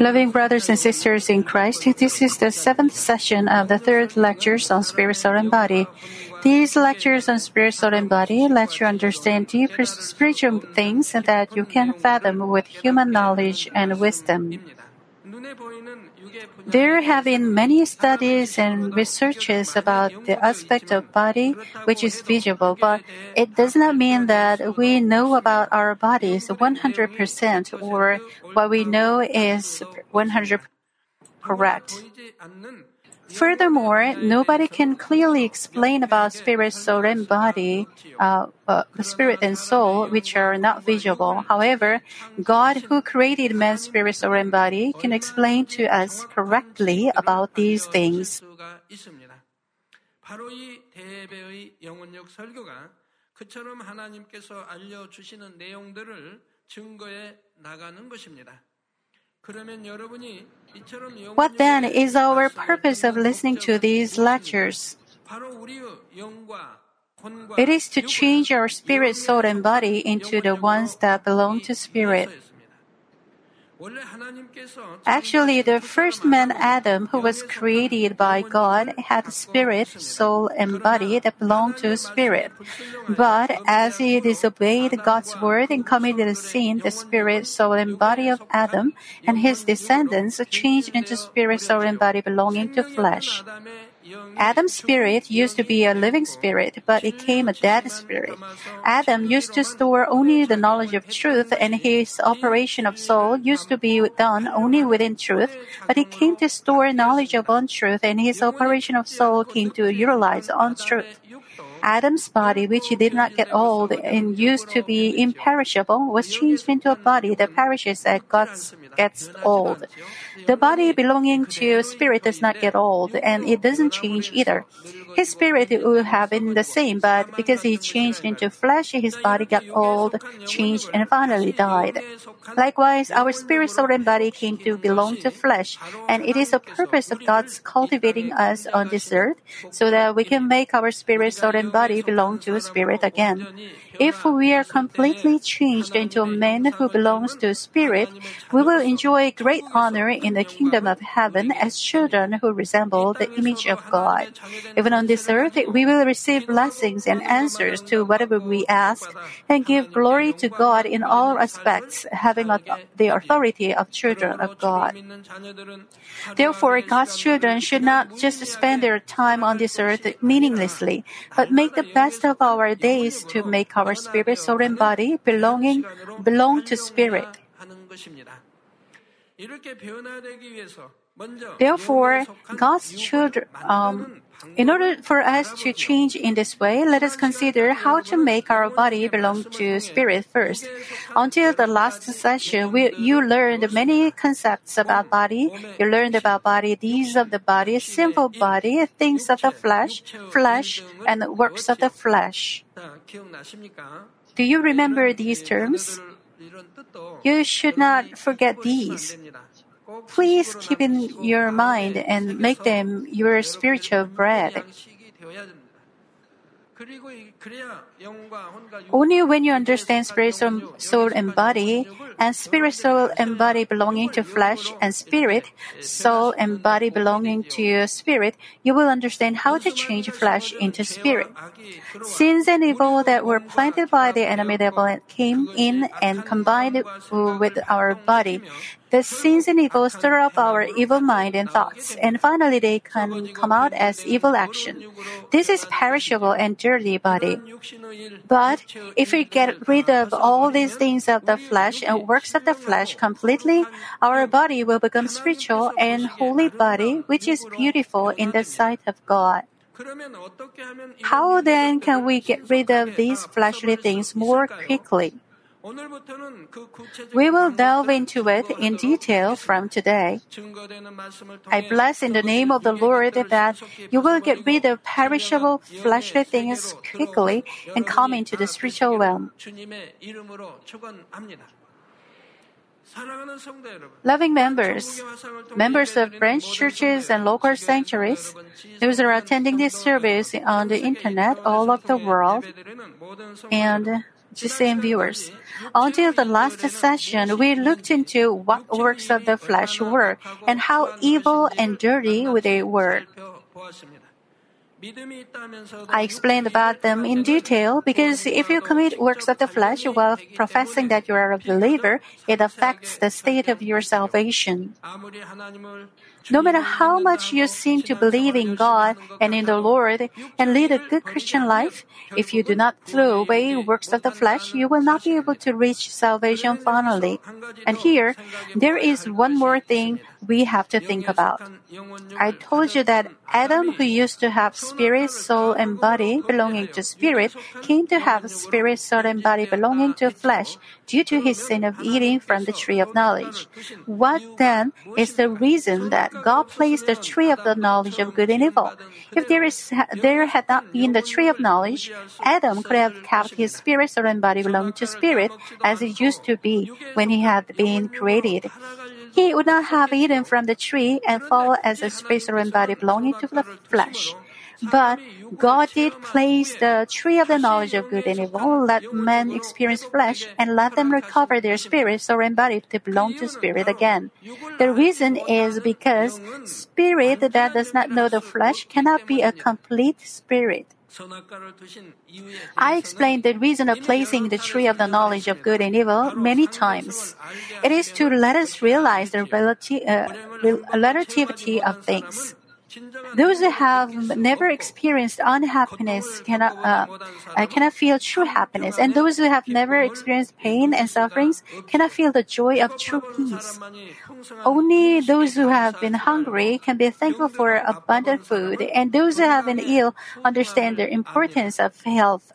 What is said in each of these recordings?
Loving brothers and sisters in Christ, this is the seventh session of the third lectures on spirit, soul, and body. These lectures on spirit, soul, and body let you understand deeper spiritual things that you can fathom with human knowledge and wisdom. There have been many studies and researches about the aspect of body which is visible, but it does not mean that we know about our bodies 100% or what we know is 100% correct. Furthermore, nobody can clearly explain about spirit, soul, and body, uh, uh, spirit and soul, which are not visible. However, God, who created man's spirit, soul, and body, can explain to us correctly about these things. 바로 이 대배의 영혼력 설교가 그처럼 하나님께서 알려주시는 내용들을 증거해 나가는 것입니다. What then is our purpose of listening to these lectures? It is to change our spirit, soul, and body into the ones that belong to spirit. Actually, the first man Adam, who was created by God, had spirit, soul, and body that belonged to spirit. But as he disobeyed God's word and committed a sin, the spirit, soul, and body of Adam and his descendants changed into spirit, soul, and body belonging to flesh. Adam's spirit used to be a living spirit, but it became a dead spirit. Adam used to store only the knowledge of truth, and his operation of soul used to be done only within truth, but he came to store knowledge of untruth, and his operation of soul came to utilize untruth. Adam's body, which did not get old and used to be imperishable, was changed into a body that perishes as God gets old. The body belonging to spirit does not get old, and it doesn't change either. His spirit would have been the same, but because he changed into flesh, his body got old, changed, and finally died. Likewise, our spirit, soul, and body came to belong to flesh, and it is the purpose of God's cultivating us on this earth so that we can make our spirit, soul, and body belong to spirit again. If we are completely changed into a man who belongs to spirit, we will enjoy great honor in the kingdom of heaven as children who resemble the image of God. Even on this earth, we will receive blessings and answers to whatever we ask and give glory to God in all aspects, having the authority of children of God. Therefore, God's children should not just spend their time on this earth meaninglessly, but make the best of our days to make our spirit, soul, and body belonging belong to spirit. Therefore, God's children, um, in order for us to change in this way, let us consider how to make our body belong to spirit first. Until the last session, we, you learned many concepts about body. You learned about body, deeds of the body, sinful body, things of the flesh, flesh, and works of the flesh. Do you remember these terms? You should not forget these. Please keep in your mind and make them your spiritual bread. Only when you understand spirit, soul, and body, and spirit, soul, and body belonging to flesh, and spirit, soul, and body belonging to spirit, you will understand how to change flesh into spirit. Sins and evil that were planted by the enemy devil came in and combined with our body. The sins and evil stir up our evil mind and thoughts, and finally they can come out as evil action. This is perishable and dirty body. But if we get rid of all these things of the flesh and works of the flesh completely, our body will become spiritual and holy body, which is beautiful in the sight of God. How then can we get rid of these fleshly things more quickly? We will delve into it in detail from today. I bless in the name of the Lord that you will get rid of perishable fleshly things quickly and come into the spiritual realm. Loving members, members of branch churches and local sanctuaries, those who are attending this service on the internet all over the world, and the same viewers. Until the last session, we looked into what works of the flesh were and how evil and dirty they were. I explained about them in detail because if you commit works of the flesh while professing that you are a believer, it affects the state of your salvation. No matter how much you seem to believe in God and in the Lord and lead a good Christian life, if you do not throw away works of the flesh, you will not be able to reach salvation finally. And here, there is one more thing we have to think about. I told you that Adam, who used to have spirit, soul, and body belonging to spirit, came to have spirit, soul, and body belonging to flesh due to his sin of eating from the tree of knowledge. What then is the reason that God placed the tree of the knowledge of good and evil? If there is there had not been the tree of knowledge, Adam could have kept his spirit, soul, and body belonging to spirit as it used to be when he had been created he would not have eaten from the tree and fall as a spirit and body belonging to the flesh. But God did place the tree of the knowledge of good and evil, let men experience flesh, and let them recover their spirit, soul, and body to belong to spirit again. The reason is because spirit that does not know the flesh cannot be a complete spirit. I explained the reason of placing the tree of the knowledge of good and evil many times. It is to let us realize the uh, relativity of things. Those who have never experienced unhappiness cannot uh, uh, cannot feel true happiness, and those who have never experienced pain and sufferings cannot feel the joy of true peace. Only those who have been hungry can be thankful for abundant food, and those who have been ill understand the importance of health.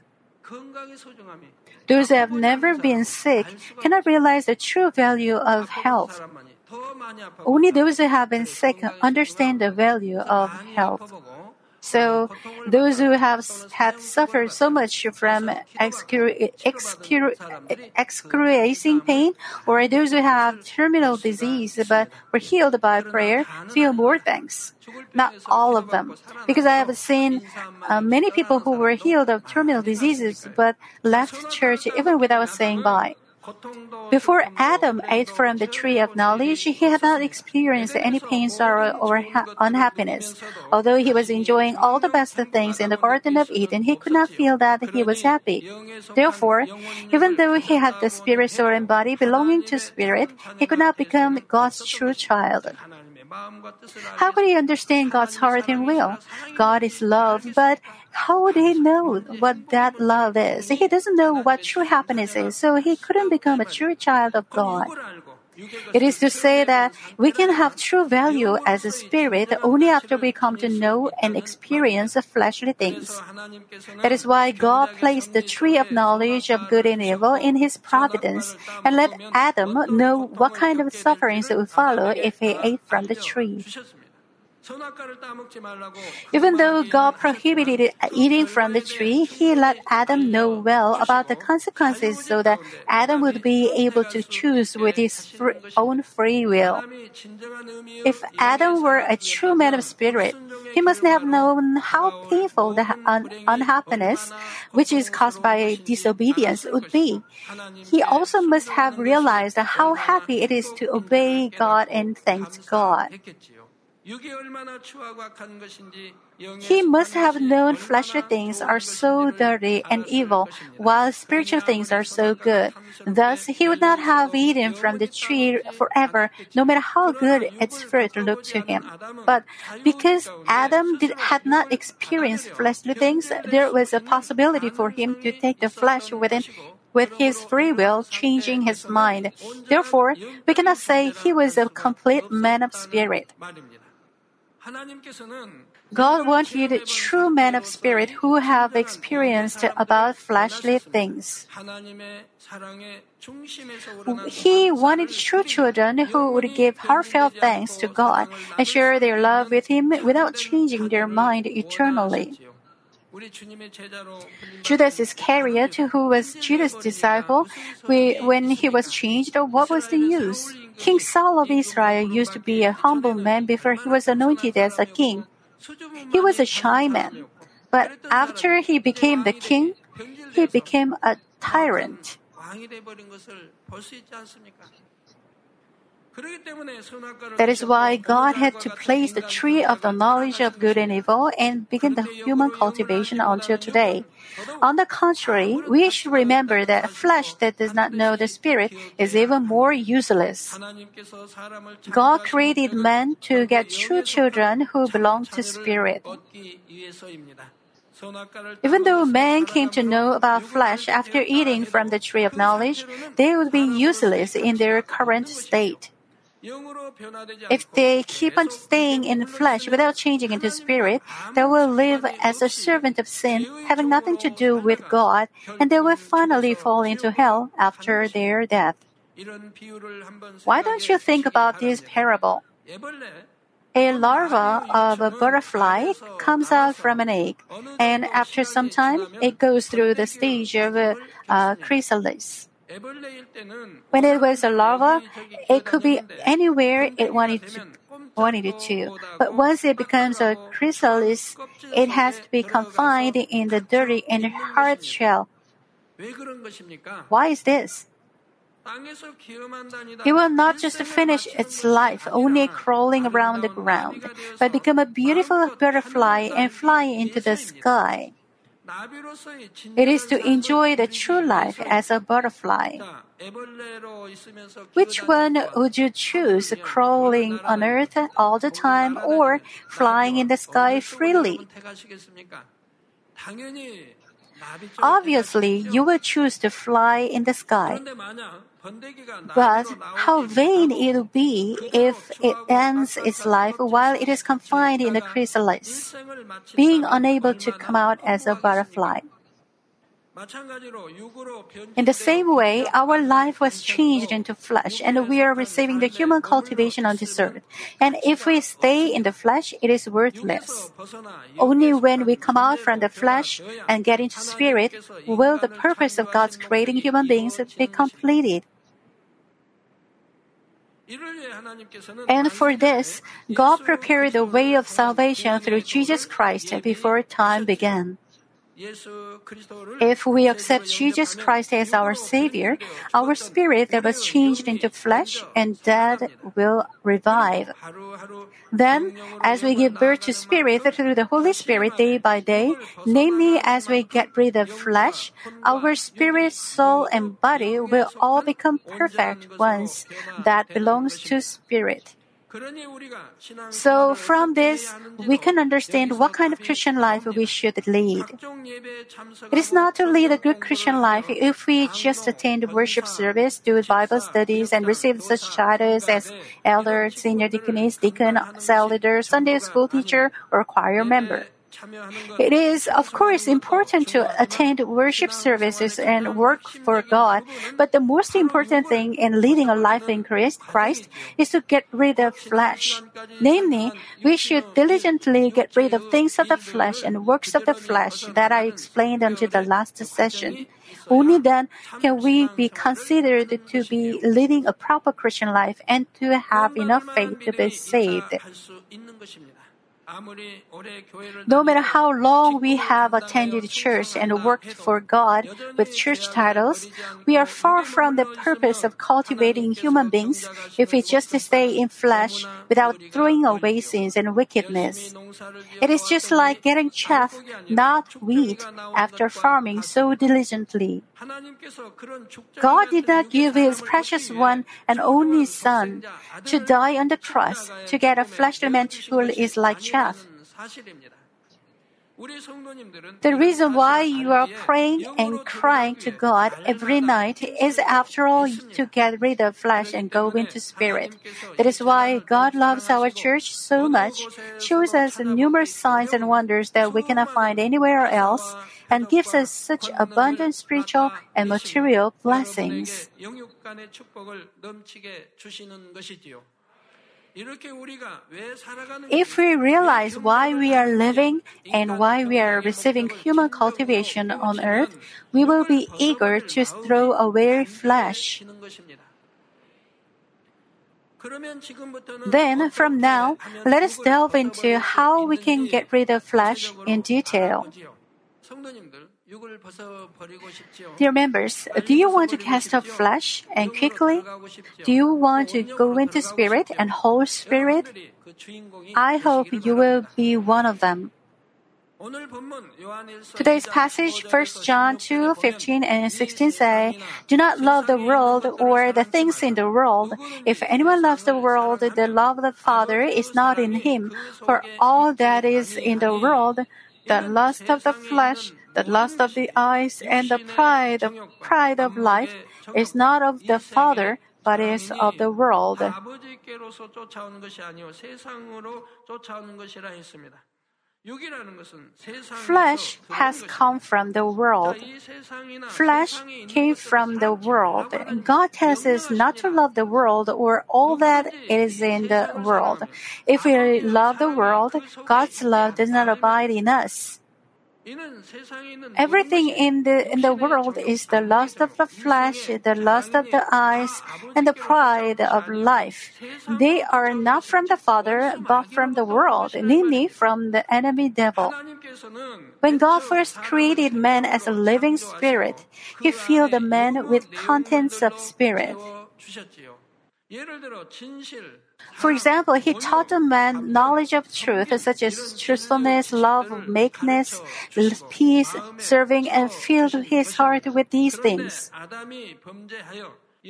Those who have never been sick cannot realize the true value of health. Only those who have been sick understand the value of health. So, those who have had suffered so much from excruciating pain, or those who have terminal disease but were healed by prayer, feel more thanks. Not all of them, because I have seen uh, many people who were healed of terminal diseases but left church even without saying bye. Before Adam ate from the tree of knowledge, he had not experienced any pain, sorrow, or ha- unhappiness. Although he was enjoying all the best things in the Garden of Eden, he could not feel that he was happy. Therefore, even though he had the spirit, soul, and body belonging to spirit, he could not become God's true child. How could he understand God's heart and will? God is love, but how would he know what that love is? He doesn't know what true happiness is, so he couldn't become a true child of God. It is to say that we can have true value as a spirit only after we come to know and experience fleshly things. That is why God placed the tree of knowledge of good and evil in his providence and let Adam know what kind of sufferings would follow if he ate from the tree. Even though God prohibited eating from the tree, He let Adam know well about the consequences so that Adam would be able to choose with his free, own free will. If Adam were a true man of spirit, he must have known how painful the un- unhappiness, which is caused by disobedience, would be. He also must have realized how happy it is to obey God and thank God. He must have known fleshly things are so dirty and evil, while spiritual things are so good. Thus, he would not have eaten from the tree forever, no matter how good its fruit looked to him. But because Adam did, had not experienced fleshly things, there was a possibility for him to take the flesh within with his free will, changing his mind. Therefore, we cannot say he was a complete man of spirit. God wanted true men of spirit who have experienced about fleshly things. He wanted true children who would give heartfelt thanks to God and share their love with Him without changing their mind eternally. Judas Iscariot, who was Jesus' disciple, when he was changed, what was the use? King Saul of Israel used to be a humble man before he was anointed as a king. He was a shy man, but after he became the king, he became a tyrant. That is why God had to place the tree of the knowledge of good and evil and begin the human cultivation until today. On the contrary, we should remember that flesh that does not know the spirit is even more useless. God created man to get true children who belong to spirit. Even though man came to know about flesh after eating from the tree of knowledge, they would be useless in their current state. If they keep on staying in flesh without changing into spirit, they will live as a servant of sin, having nothing to do with God, and they will finally fall into hell after their death. Why don't you think about this parable? A larva of a butterfly comes out from an egg, and after some time, it goes through the stage of a uh, chrysalis. When it was a larva, it could be anywhere it wanted to, wanted it to. But once it becomes a chrysalis, it has to be confined in the dirty and hard shell. Why is this? It will not just finish its life only crawling around the ground, but become a beautiful butterfly and fly into the sky. It is to enjoy the true life as a butterfly. Which one would you choose, crawling on earth all the time or flying in the sky freely? Obviously, you will choose to fly in the sky. But how vain it will be if it ends its life while it is confined in the chrysalis, being unable to come out as a butterfly. In the same way, our life was changed into flesh, and we are receiving the human cultivation on this earth. And if we stay in the flesh, it is worthless. Only when we come out from the flesh and get into spirit will the purpose of God's creating human beings be completed. And for this, God prepared the way of salvation through Jesus Christ before time began. If we accept Jesus Christ as our Savior, our spirit that was changed into flesh and dead will revive. Then, as we give birth to spirit through the Holy Spirit day by day, namely as we get rid of flesh, our spirit, soul, and body will all become perfect once that belongs to spirit. So, from this, we can understand what kind of Christian life we should lead. It is not to lead a good Christian life if we just attend worship service, do Bible studies, and receive such titles as elder, senior deaconess, deacon, cell leader, Sunday school teacher, or choir member. It is, of course, important to attend worship services and work for God, but the most important thing in leading a life in Christ is to get rid of flesh. Namely, we should diligently get rid of things of the flesh and works of the flesh that I explained until the last session. Only then can we be considered to be leading a proper Christian life and to have enough faith to be saved. No matter how long we have attended church and worked for God with church titles, we are far from the purpose of cultivating human beings if we just stay in flesh without throwing away sins and wickedness. It is just like getting chaff, not wheat, after farming so diligently. God did not give his precious one and only son to die on the cross to get a fleshly man who is like chaff. The reason why you are praying and crying to God every night is, after all, to get rid of flesh and go into spirit. That is why God loves our church so much, shows us numerous signs and wonders that we cannot find anywhere else, and gives us such abundant spiritual and material blessings. If we realize why we are living and why we are receiving human cultivation on earth, we will be eager to throw away flesh. Then, from now, let us delve into how we can get rid of flesh in detail. Dear members, do you want to cast off flesh and quickly? Do you want to go into spirit and whole spirit? I hope you will be one of them. Today's passage, 1 John 2, 15 and 16 say, Do not love the world or the things in the world. If anyone loves the world, the love of the Father is not in him. For all that is in the world, the lust of the flesh, the lust of the eyes, and the pride of, pride of life is not of the Father, but is of the world. Flesh has come from the world. Flesh came from the world. God tells us not to love the world or all that is in the world. If we love the world, God's love does not abide in us. Everything in the, in the world is the lust of the flesh, the lust of the eyes, and the pride of life. They are not from the Father, but from the world, namely from the enemy devil. When God first created man as a living spirit, he filled the man with contents of spirit. For example, he taught a man knowledge of truth, such as truthfulness, love, meekness, peace, serving, and filled his heart with these things.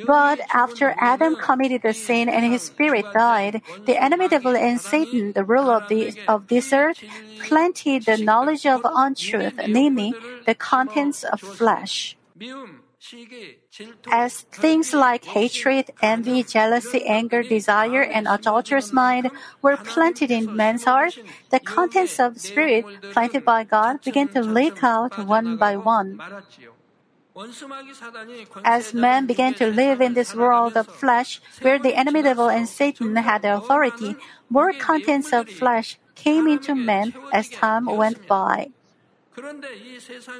But after Adam committed the sin and his spirit died, the enemy devil and Satan, the ruler of, the, of this earth, planted the knowledge of untruth, namely, the contents of flesh as things like hatred, envy, jealousy, anger, desire, and adulterous mind were planted in man's heart, the contents of spirit planted by God began to leak out one by one. As man began to live in this world of flesh, where the enemy devil and Satan had authority, more contents of flesh came into man as time went by.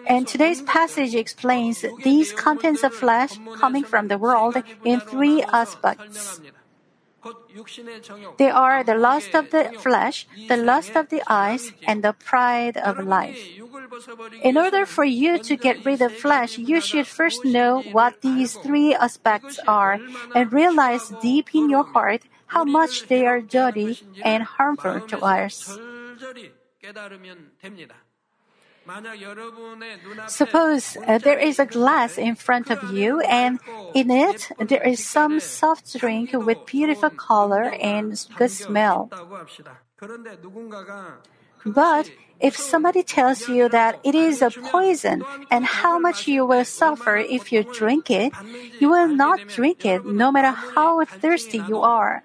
And today's passage explains these contents of flesh coming from the world in three aspects. They are the lust of the flesh, the lust of the eyes, and the pride of life. In order for you to get rid of flesh, you should first know what these three aspects are and realize deep in your heart how much they are dirty and harmful to us. Suppose uh, there is a glass in front of you, and in it there is some soft drink with beautiful color and good smell. But if somebody tells you that it is a poison and how much you will suffer if you drink it, you will not drink it no matter how thirsty you are.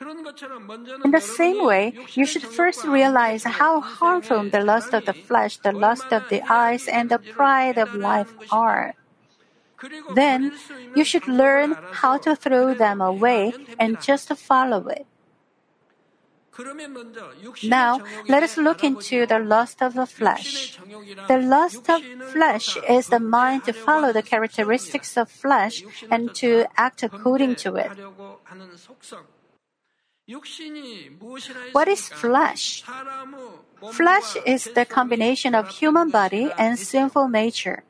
In the same way, you should first realize how harmful the lust of the flesh, the lust of the eyes, and the pride of life are. Then you should learn how to throw them away and just follow it. Now, let us look into the lust of the flesh. The lust of flesh is the mind to follow the characteristics of flesh and to act according to it. What is flesh? Flesh is the combination of human body and sinful nature.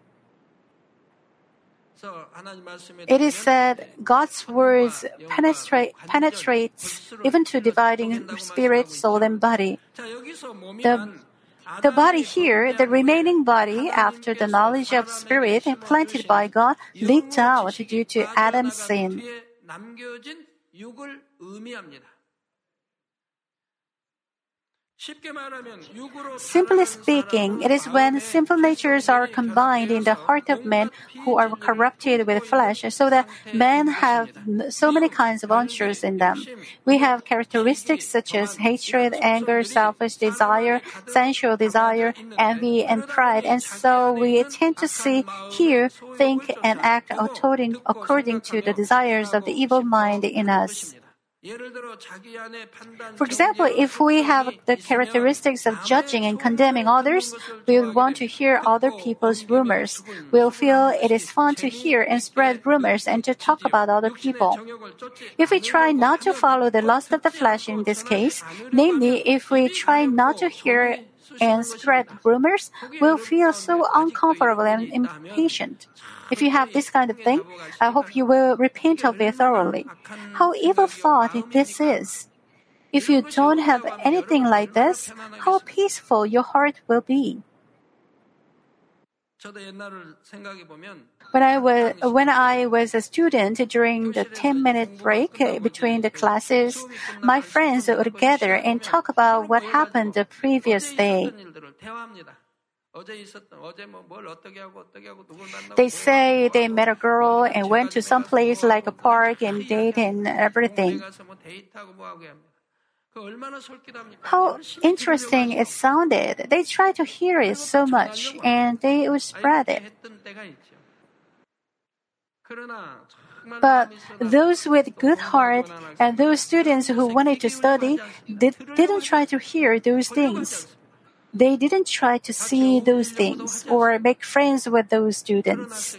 It is said God's words penetrate, penetrates even to dividing spirit, soul, and body. The, the body here, the remaining body after the knowledge of spirit implanted by God, leaked out due to Adam's sin. Simply speaking, it is when simple natures are combined in the heart of men who are corrupted with flesh, so that men have so many kinds of untruths in them. We have characteristics such as hatred, anger, selfish desire, sensual desire, envy, and pride, and so we tend to see, hear, think, and act according to the desires of the evil mind in us. For example, if we have the characteristics of judging and condemning others, we will want to hear other people's rumors. We'll feel it is fun to hear and spread rumors and to talk about other people. If we try not to follow the lust of the flesh in this case, namely, if we try not to hear and spread rumors, we'll feel so uncomfortable and impatient. If you have this kind of thing, I hope you will repent of it thoroughly. How evil thought this is. If you don't have anything like this, how peaceful your heart will be. When I was when I was a student during the 10 minute break between the classes, my friends would gather and talk about what happened the previous day. They say they met a girl and went to some place like a park and date and everything. How interesting it sounded. They tried to hear it so much and they would spread it. But those with good heart and those students who wanted to study did, didn't try to hear those things. They didn't try to see those things or make friends with those students.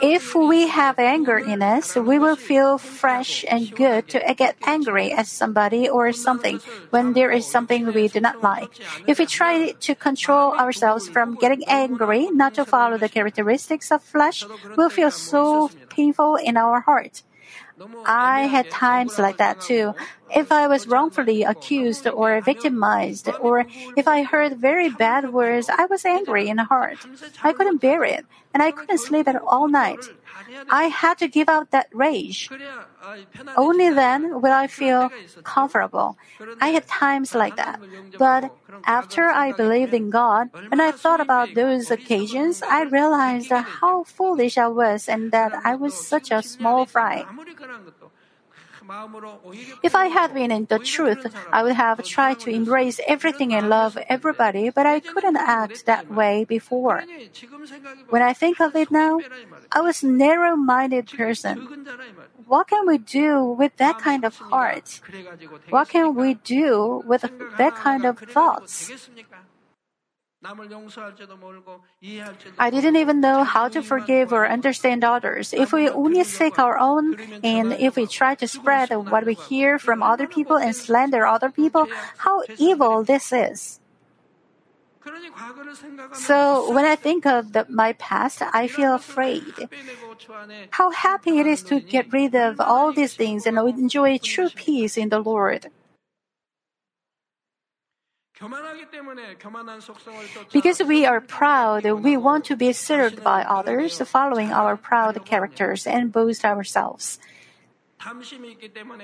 If we have anger in us, we will feel fresh and good to get angry at somebody or something when there is something we do not like. If we try to control ourselves from getting angry, not to follow the characteristics of flesh, we'll feel so painful in our heart. I had times like that too. If I was wrongfully accused or victimized, or if I heard very bad words, I was angry in heart. I couldn't bear it, and I couldn't sleep at all night. I had to give out that rage. Only then will I feel comfortable. I had times like that. But after I believed in God, when I thought about those occasions, I realized how foolish I was and that I was such a small fry. If I had been in the truth, I would have tried to embrace everything and love everybody, but I couldn't act that way before. When I think of it now, I was a narrow-minded person. What can we do with that kind of heart? What can we do with that kind of thoughts? I didn't even know how to forgive or understand others. If we only seek our own and if we try to spread what we hear from other people and slander other people, how evil this is. So when I think of the, my past, I feel afraid. How happy it is to get rid of all these things and enjoy true peace in the Lord. Because we are proud, we want to be served by others, following our proud characters and boast ourselves.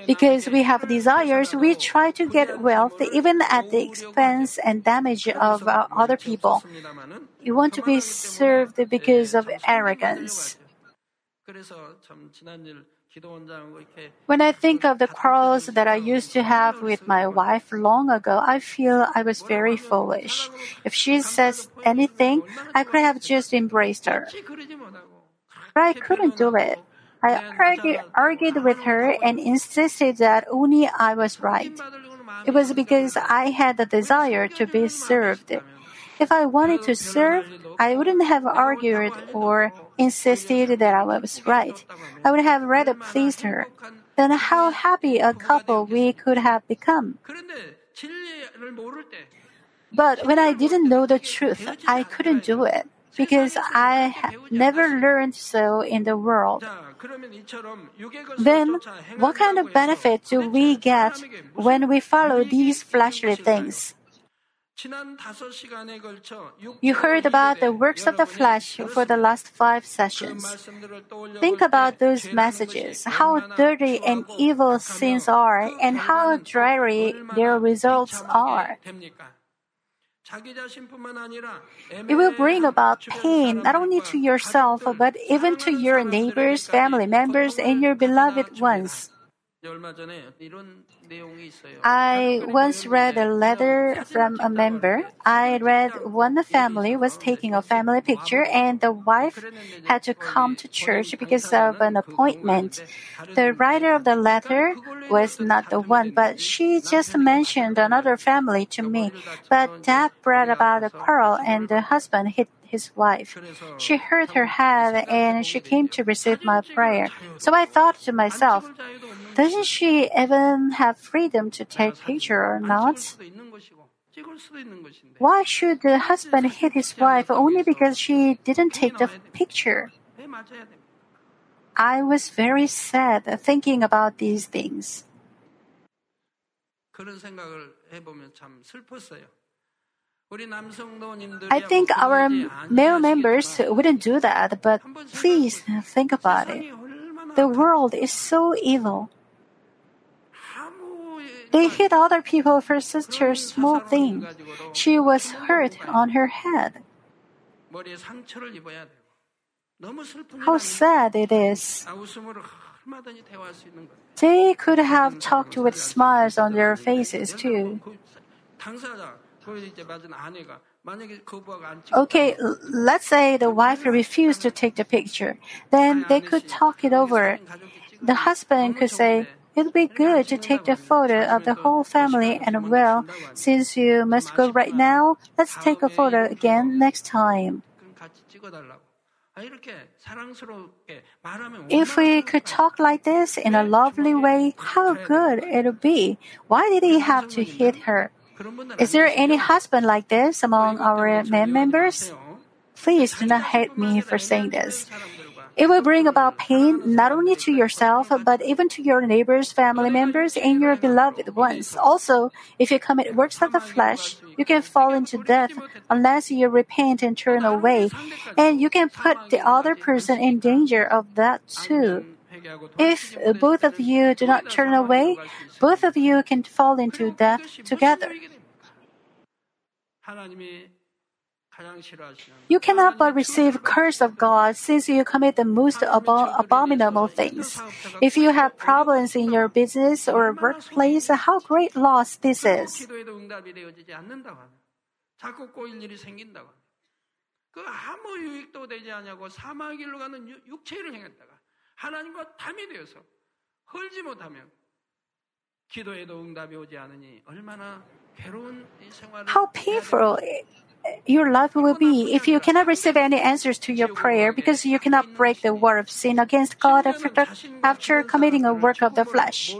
Because we have desires, we try to get wealth even at the expense and damage of other people. We want to be served because of arrogance. When I think of the quarrels that I used to have with my wife long ago, I feel I was very foolish. If she says anything, I could have just embraced her. But I couldn't do it. I argued, argued with her and insisted that only I was right. It was because I had the desire to be served. If I wanted to serve, I wouldn't have argued or insisted that I was right. I would have rather pleased her. Then how happy a couple we could have become. But when I didn't know the truth, I couldn't do it because I never learned so in the world. Then, what kind of benefit do we get when we follow these fleshly things? You heard about the works of the flesh for the last five sessions. Think about those messages, how dirty and evil sins are, and how dreary their results are. It will bring about pain not only to yourself, but even to your neighbors, family members, and your beloved ones. I once read a letter from a member. I read one family was taking a family picture and the wife had to come to church because of an appointment. The writer of the letter was not the one, but she just mentioned another family to me. But that brought about a quarrel and the husband hit his wife. She hurt her head and she came to receive my prayer. So I thought to myself, doesn't she even have freedom to take picture or not? Why should the husband hit his wife only because she didn't take the picture? I was very sad thinking about these things. I think our male members wouldn't do that, but please think about it. The world is so evil. They hit other people for such a small thing. She was hurt on her head. How sad it is. They could have talked with smiles on their faces too. Okay, let's say the wife refused to take the picture. Then they could talk it over. The husband could say, It'd be good to take the photo of the whole family and well, since you must go right now, let's take a photo again next time. If we could talk like this in a lovely way, how good it would be. Why did he have to hit her? Is there any husband like this among our men members? Please do not hate me for saying this. It will bring about pain not only to yourself, but even to your neighbors, family members, and your beloved ones. Also, if you commit works of the flesh, you can fall into death unless you repent and turn away, and you can put the other person in danger of that too. If both of you do not turn away, both of you can fall into death together. You cannot but receive curse of God since you commit the most abominable things. If you have problems in your business or workplace, how great loss this is. How painful your life will be if you cannot receive any answers to your prayer because you cannot break the war of sin against God after, after committing a work of the flesh.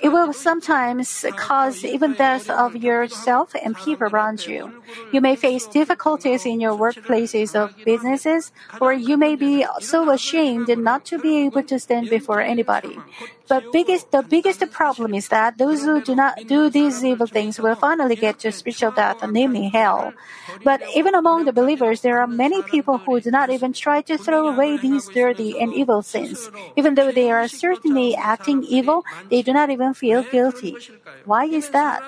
It will sometimes cause even death of yourself and people around you. You may face difficulties in your workplaces or businesses, or you may be so ashamed not to be able to stand before anybody. But biggest, the biggest problem is that those who do not do these evil things will finally get to spiritual death, namely hell. But even among the believers, there are many people who do not even try to throw away these dirty and evil sins. Even though they are certainly acting evil, they do not even feel guilty. Why is that?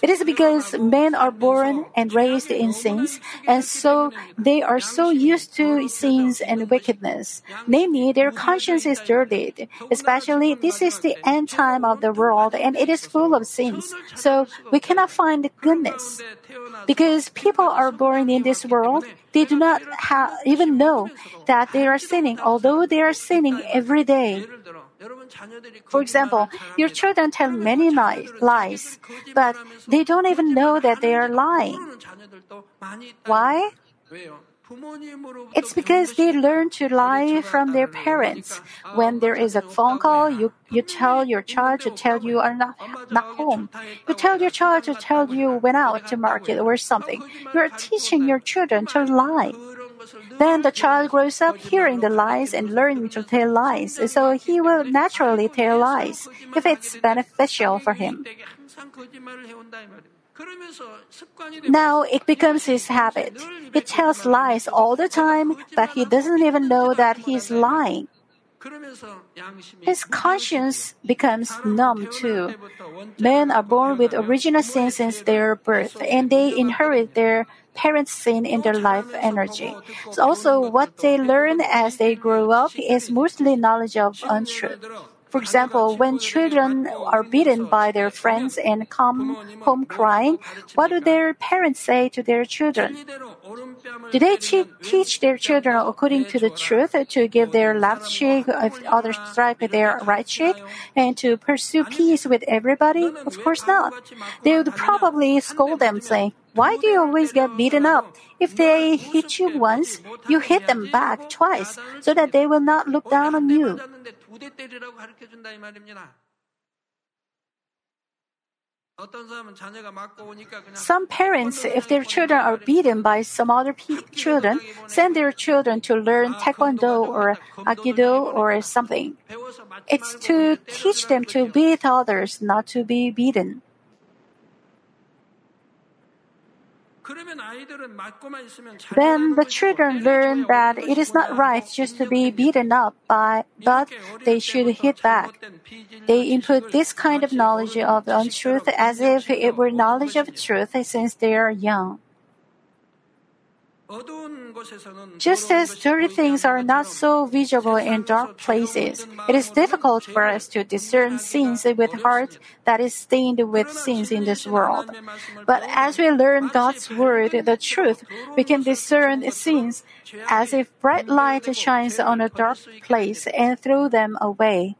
It is because men are born and raised in sins, and so they are so used to sins and wickedness. Namely, their conscience is dirtied. Especially, this is the end time of the world, and it is full of sins. So we cannot find goodness. Because people are born in this world, they do not ha- even know that they are sinning, although they are sinning every day. For example, your children tell many lies, but they don't even know that they are lying. Why? It's because they learn to lie from their parents. When there is a phone call, you, you tell your child to tell you are not, not home. You tell your child to tell you went out to market or something. You're teaching your children to lie. Then the child grows up hearing the lies and learning to tell lies, so he will naturally tell lies if it's beneficial for him. Now it becomes his habit. He tells lies all the time, but he doesn't even know that he's lying. His conscience becomes numb too. Men are born with original sin since their birth, and they inherit their parents' sin in their life energy. So also, what they learn as they grow up is mostly knowledge of untruth. For example, when children are beaten by their friends and come home crying, what do their parents say to their children? Do they teach their children according to the truth to give their left cheek if others strike their right cheek and to pursue peace with everybody? Of course not. They would probably scold them saying, why do you always get beaten up? If they hit you once, you hit them back twice so that they will not look down on you. Some parents, if their children are beaten by some other pe- children, send their children to learn taekwondo or aikido or something. It's to teach them to beat others, not to be beaten. Then the children learn that it is not right just to be beaten up by, but they should hit back. They input this kind of knowledge of untruth as if it were knowledge of truth since they are young. Just as dirty things are not so visible in dark places, it is difficult for us to discern sins with heart that is stained with sins in this world. But as we learn God's word, the truth, we can discern sins as if bright light shines on a dark place and throw them away.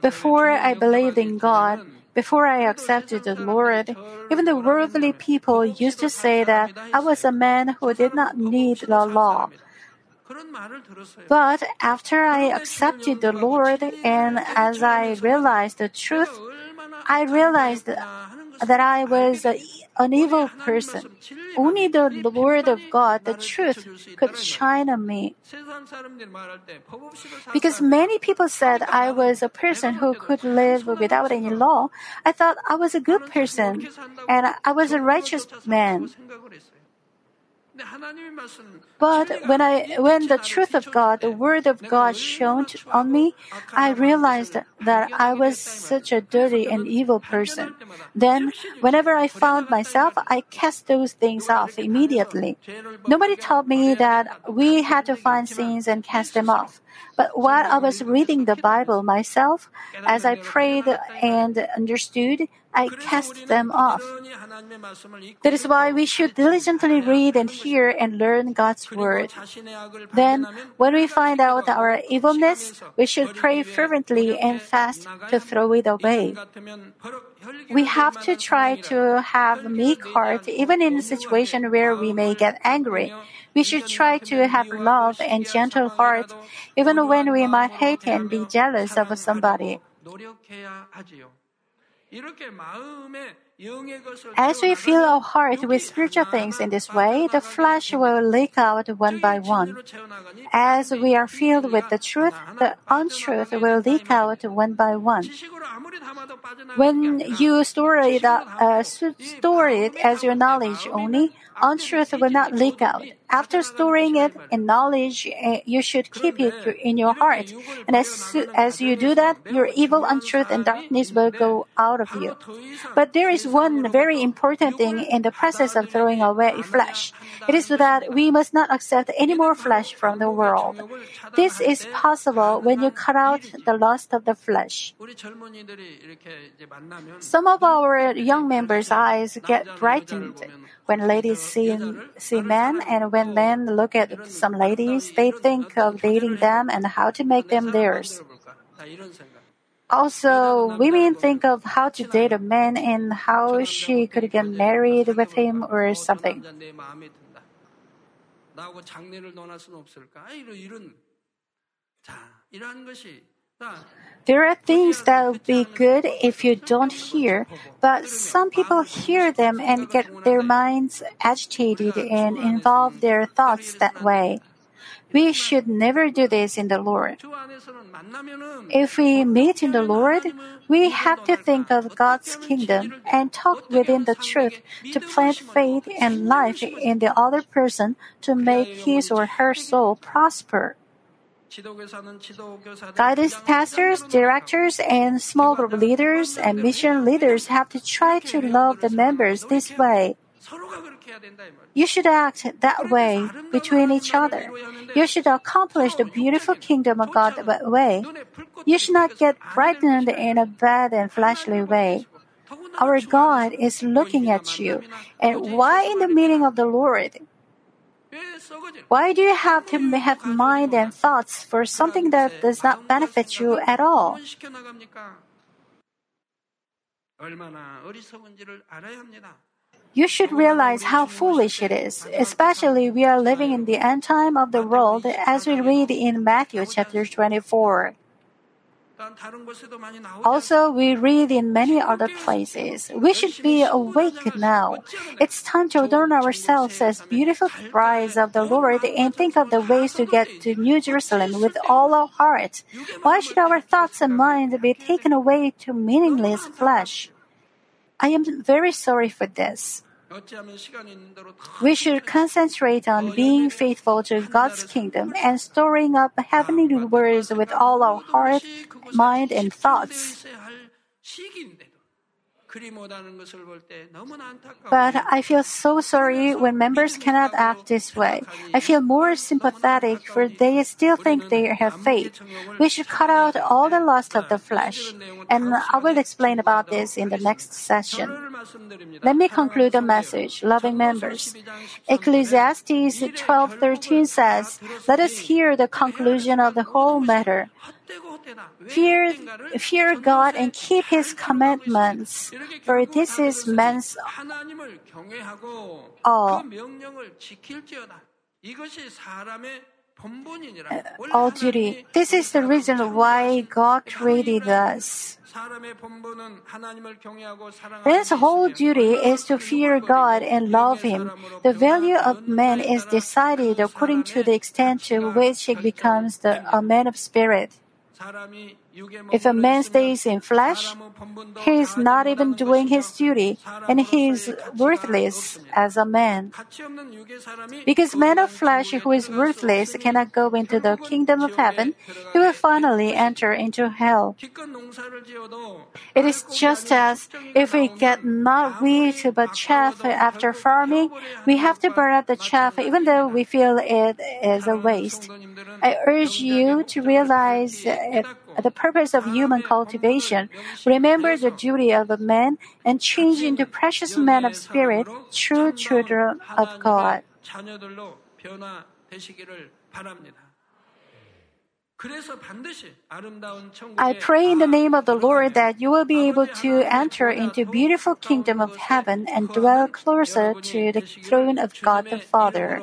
Before I believed in God, before I accepted the Lord, even the worldly people used to say that I was a man who did not need the law. But after I accepted the Lord and as I realized the truth, I realized that I was a, an evil person. Only the Word of God, the truth, could shine on me. Because many people said I was a person who could live without any law, I thought I was a good person and I was a righteous man. But when I, when the truth of God, the word of God shone on me, I realized that I was such a dirty and evil person. Then, whenever I found myself, I cast those things off immediately. Nobody told me that we had to find sins and cast them off. But while I was reading the Bible myself, as I prayed and understood, I cast them off. That is why we should diligently read and hear and learn God's Word. Then, when we find out our evilness, we should pray fervently and fast to throw it away. We have to try to have a meek heart even in a situation where we may get angry. We should try to have love and gentle heart even when we might hate and be jealous of somebody. 이렇게 마음에 As we fill our heart with spiritual things in this way, the flesh will leak out one by one. As we are filled with the truth, the untruth will leak out one by one. When you store it, uh, store it as your knowledge only, untruth will not leak out. After storing it in knowledge, you should keep it in your heart. And as, as you do that, your evil, untruth, and darkness will go out of you. But there is one very important thing in the process of throwing away flesh. It is that we must not accept any more flesh from the world. This is possible when you cut out the lust of the flesh. Some of our young members' eyes get brightened when ladies see, see men and when men look at some ladies, they think of dating them and how to make them theirs. Also, women think of how to date a man and how she could get married with him or something. There are things that would be good if you don't hear, but some people hear them and get their minds agitated and involve their thoughts that way. We should never do this in the Lord. If we meet in the Lord, we have to think of God's kingdom and talk within the truth to plant faith and life in the other person to make his or her soul prosper. Guidance pastors, directors, and small group leaders and mission leaders have to try to love the members this way. You should act that way between each other. You should accomplish the beautiful kingdom of God that way. You should not get frightened in a bad and fleshly way. Our God is looking at you. And why in the meeting of the Lord? Why do you have to have mind and thoughts for something that does not benefit you at all? You should realize how foolish it is, especially we are living in the end time of the world as we read in Matthew chapter 24. Also, we read in many other places. We should be awake now. It's time to adorn ourselves as beautiful brides of the Lord and think of the ways to get to New Jerusalem with all our heart. Why should our thoughts and minds be taken away to meaningless flesh? I am very sorry for this. We should concentrate on being faithful to God's kingdom and storing up heavenly rewards with all our heart, mind, and thoughts. But I feel so sorry when members cannot act this way. I feel more sympathetic for they still think they have faith. We should cut out all the lust of the flesh. And I will explain about this in the next session. Let me conclude the message, loving members. Ecclesiastes 12:13 says, "Let us hear the conclusion of the whole matter fear, fear God and keep His commandments, for this is man's all. Uh, all duty. This is the reason why God created us. Man's whole duty is to fear God and love Him. The value of man is decided according to the extent to which he becomes the, a man of spirit. 사람이 If a man stays in flesh, he is not even doing his duty, and he is worthless as a man. Because man of flesh who is worthless cannot go into the kingdom of heaven, he will finally enter into hell. It is just as if we get not wheat but chaff after farming, we have to burn up the chaff even though we feel it is a waste. I urge you to realize the purpose of human cultivation, remember the duty of a man, and change into precious men of spirit, true children of God. I pray in the name of the Lord that you will be able to enter into beautiful kingdom of heaven and dwell closer to the throne of God the Father.